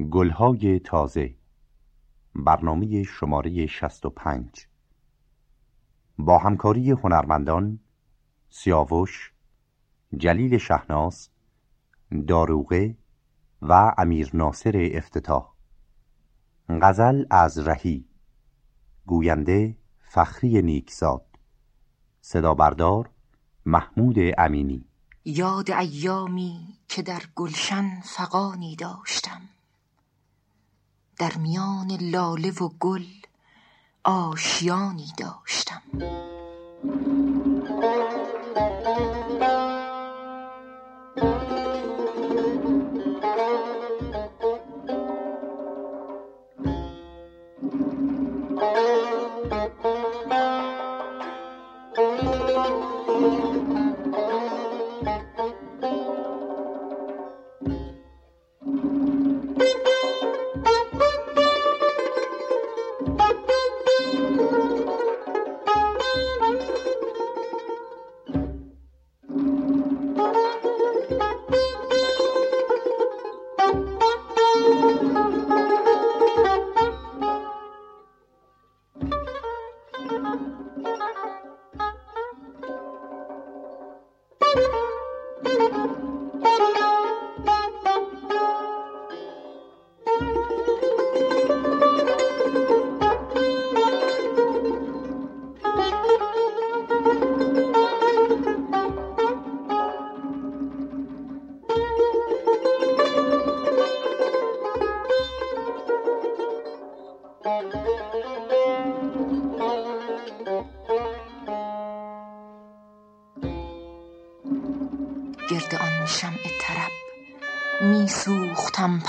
گلهای تازه. برنامه شماره 65 با همکاری هنرمندان سیاوش جلیل شهناز داروغه و امیر ناصر افتتاح. غزل از رهی. گوینده فخری نیکزاد. صدا بردار محمود امینی. یاد ایامی که در گلشن فقانی داشتم. در میان لاله و گل آشیانی داشتم.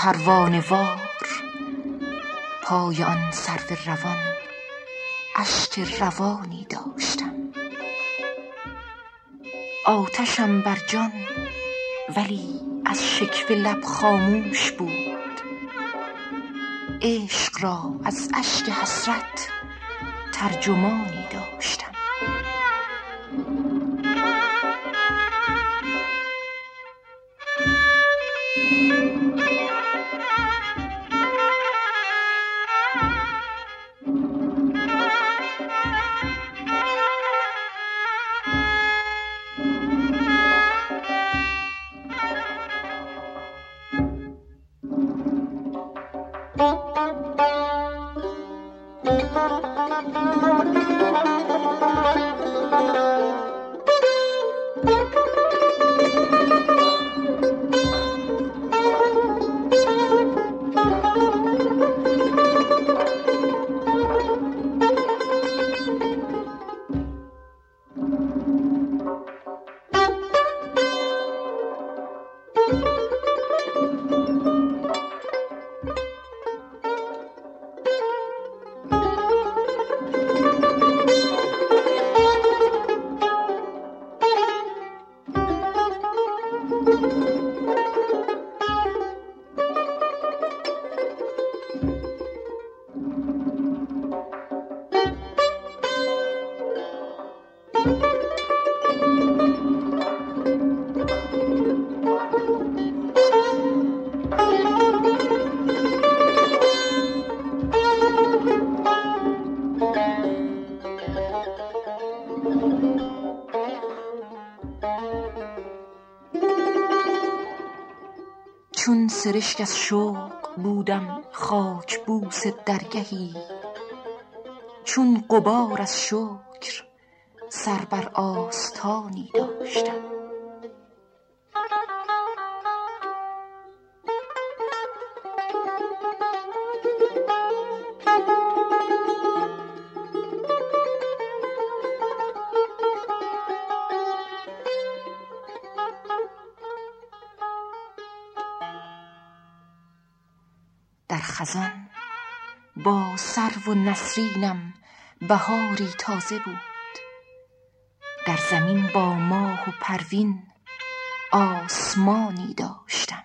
سوختم پروانه وار پای آن سرو روان اشک روانی داشتم. آتشم بر جان ولی از شکوه لب خاموش بود. عشق را از اشک حسرت ترجمانی سرشک از شوق بودم خاک بوس درگهی. چون غبار از شکر سر بر آستانی داشتم. و نسرینم بهاری تازه بود. در زمین با ماه و پروین آسمانی داشتم.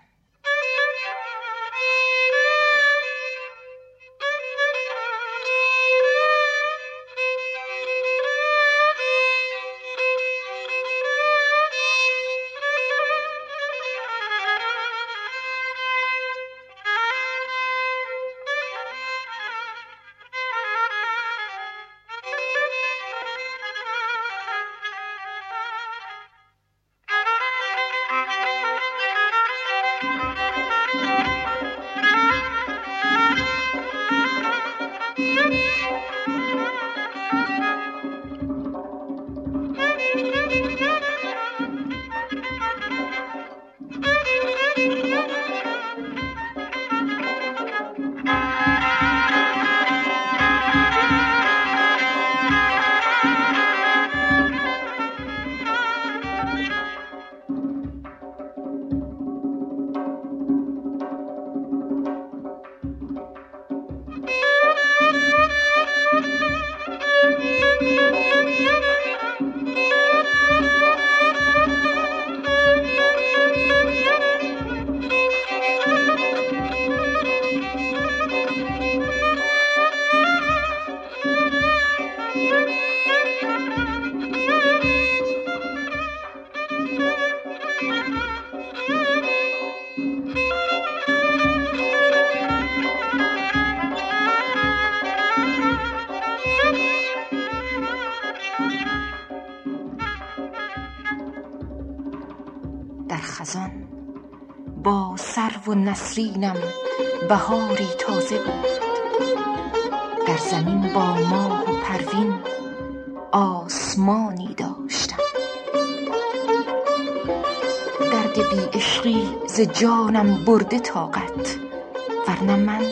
در خزان. با سرو و نسرینم بهاری تازه بود. در زمین با ماه و پروین آسمانی داشتم. درد بی عشقی ز جانم برده طاقت ورنه من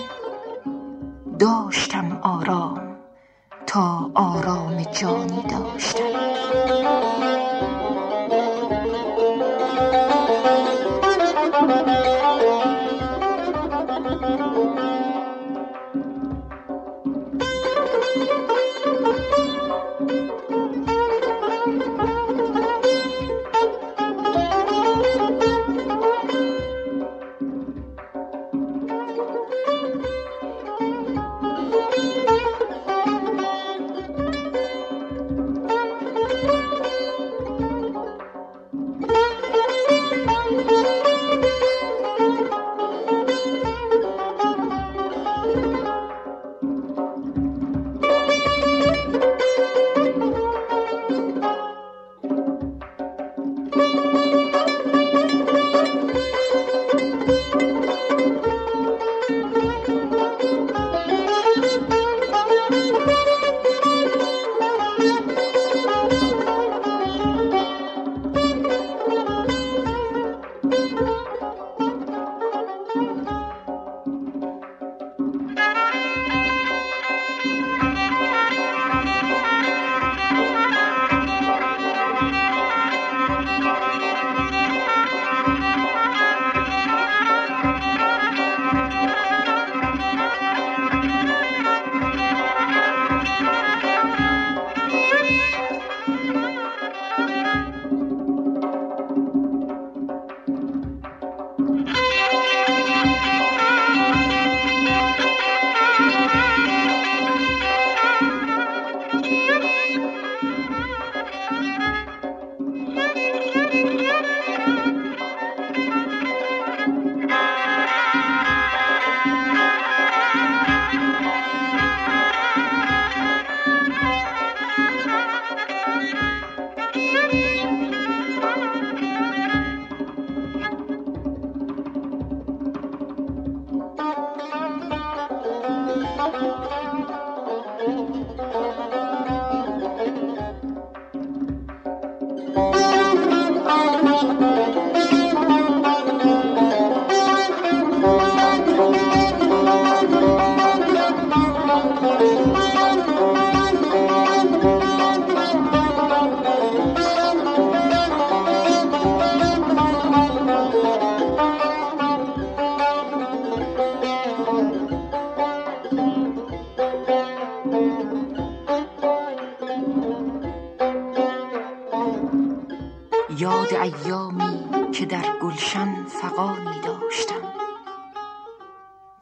یاد ایامی که در گلشن فقانی داشتم.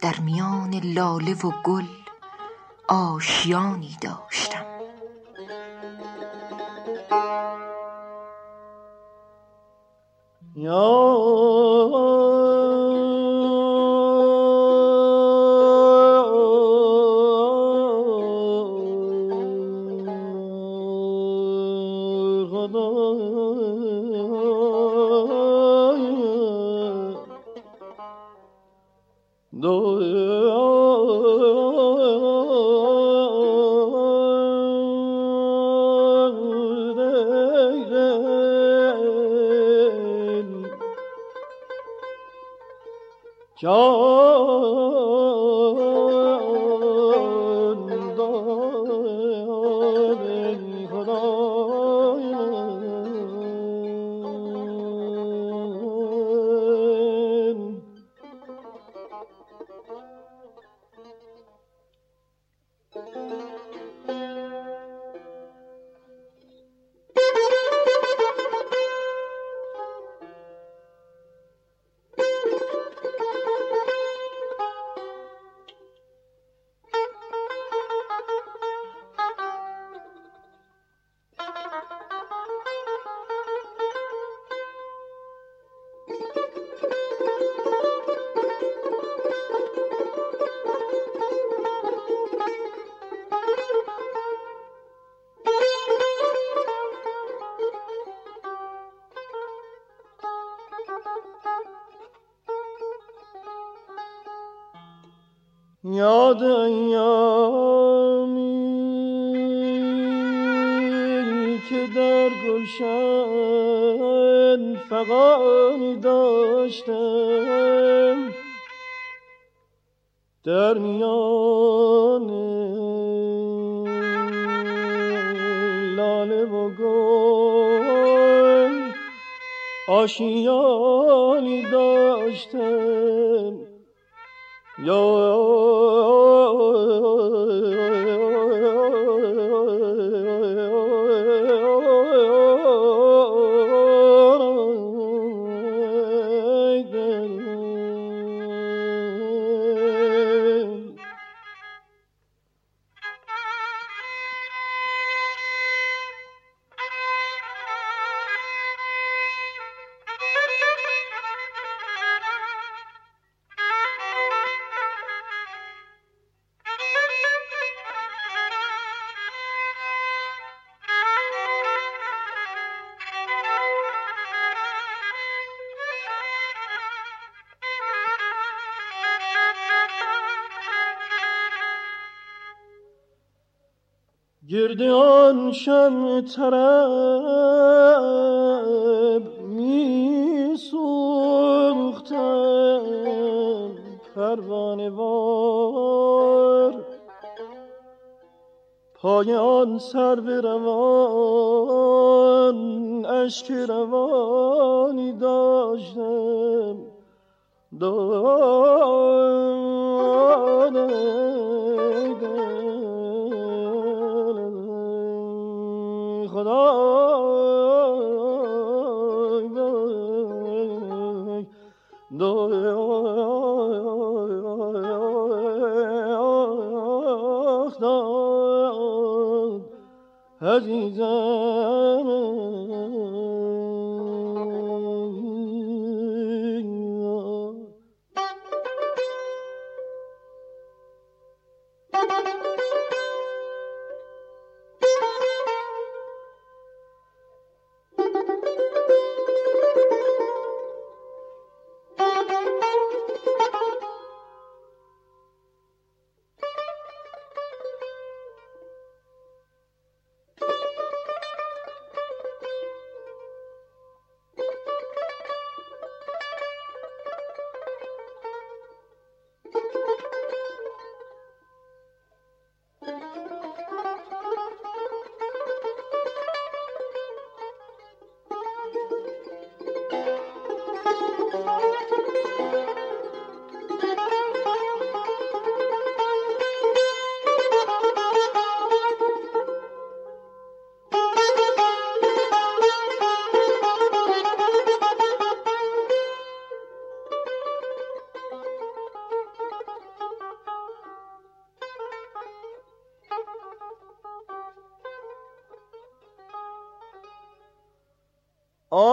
در میان لاله و گل آشیانی داشتم. یاد 小 آشیانی داشتم. یا گرد آن شم ترب می سوختم پروانه وار. پای آن سر به روان اشک روانی داشتم. دادم عزیزم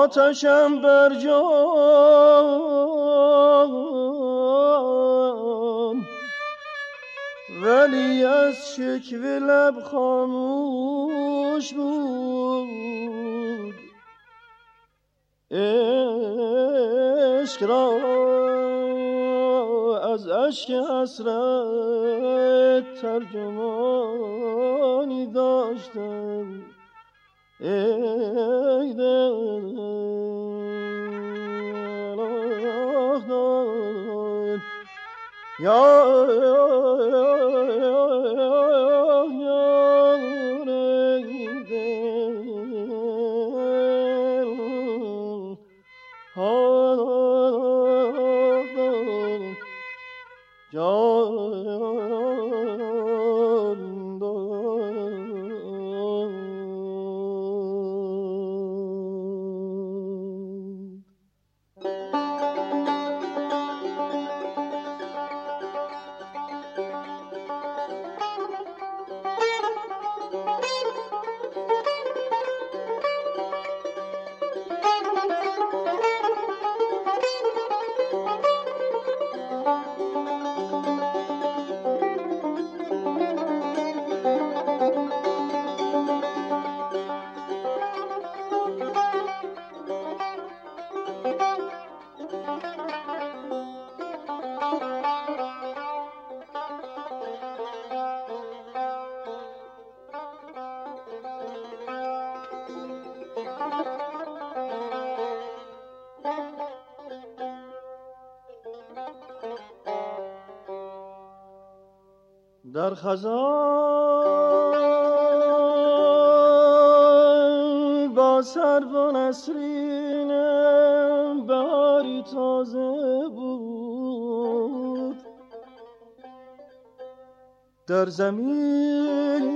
آتشم بر جان ولی از شکوه لب خاموش بود. عشق را از اشک حسرت ترجمانی داشتم. ای دل آه یا در خزان با سر و نسرین باری تازه بود. در زمین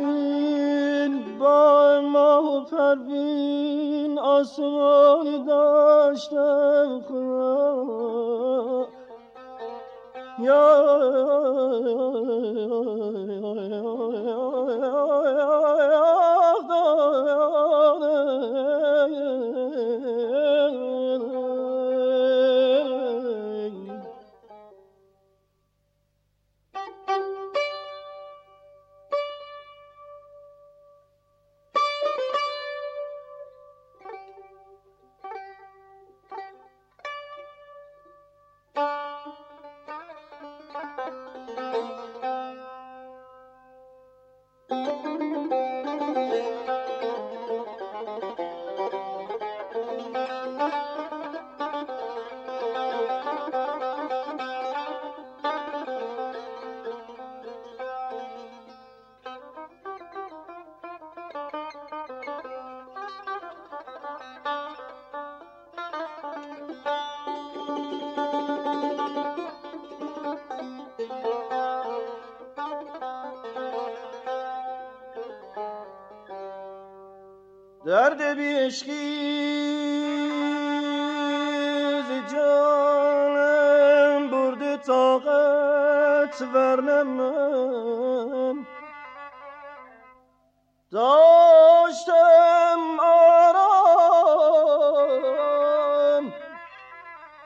با ما و پروین آسمان داشتم خدا اوه درد بیشکی ز جانم برده طاقت ورنم من. داشتم آرام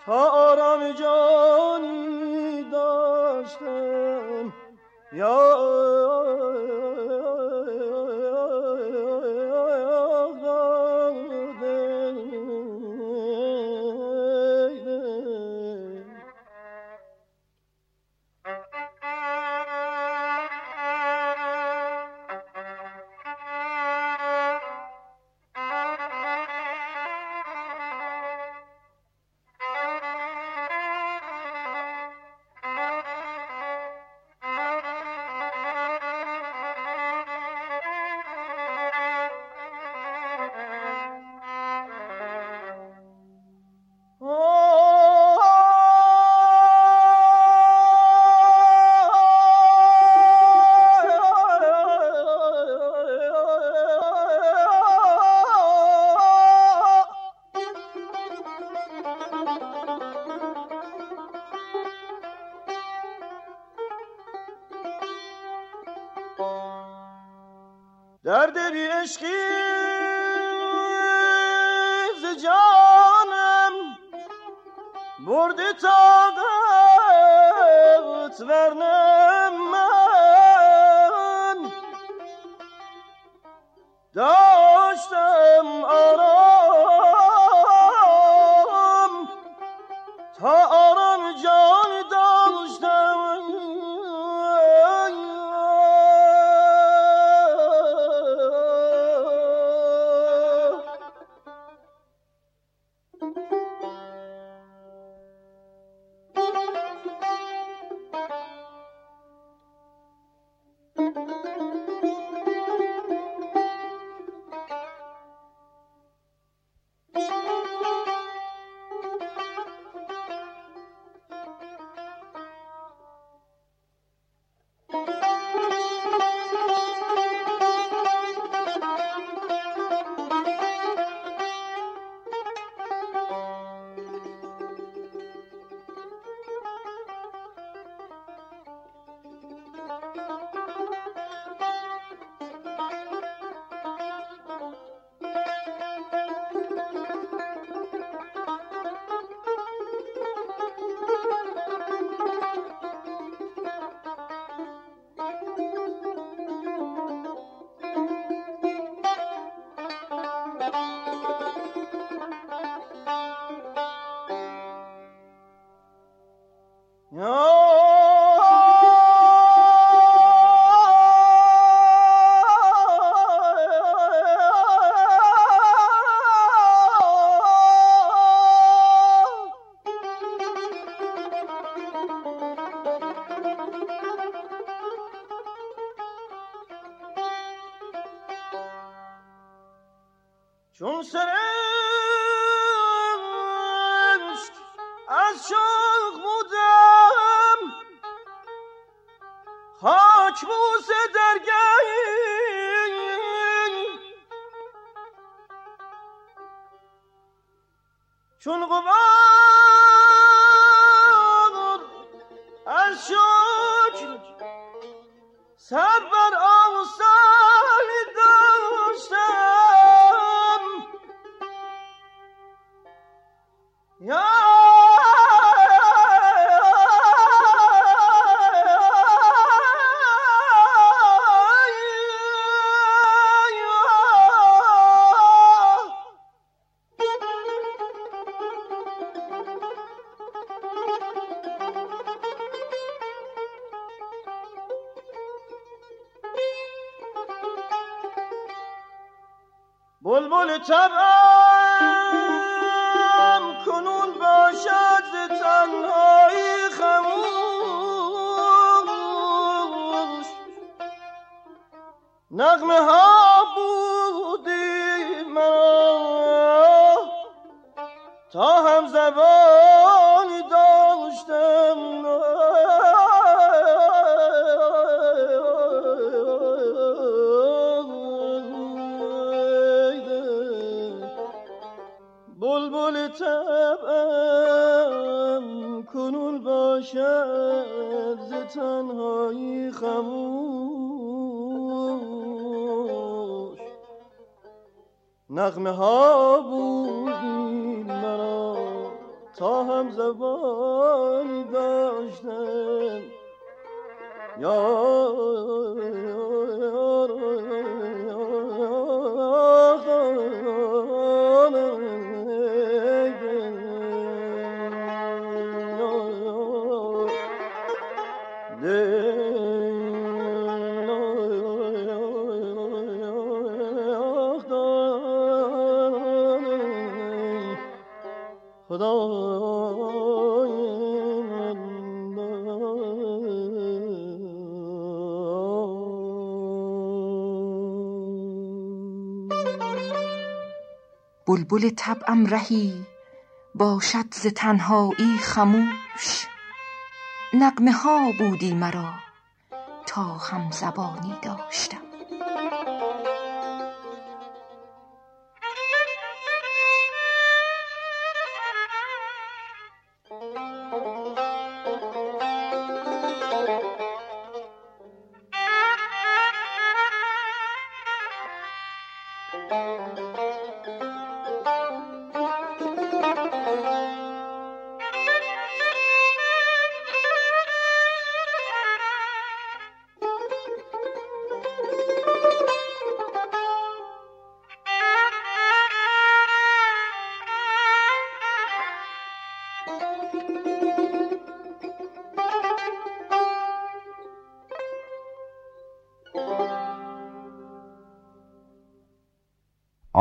تا آرام جانی داشتم. یا برده طاقت ورنه من داشتم آرام تا هم زبانی داشتم. بلبل تبم کنون باشد ز تنهایی خموش. نغمه ها مرا هم زبانی داشتم یا بلبل طبعم رهی باشد ز تنهایی خموش. نغمه ها بودی مرا تا هم زبانی داشتم.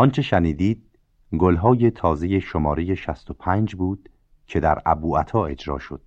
آنچه شنیدید گلهای تازه شماره 65 بود که در ابو عطا اجرا شد.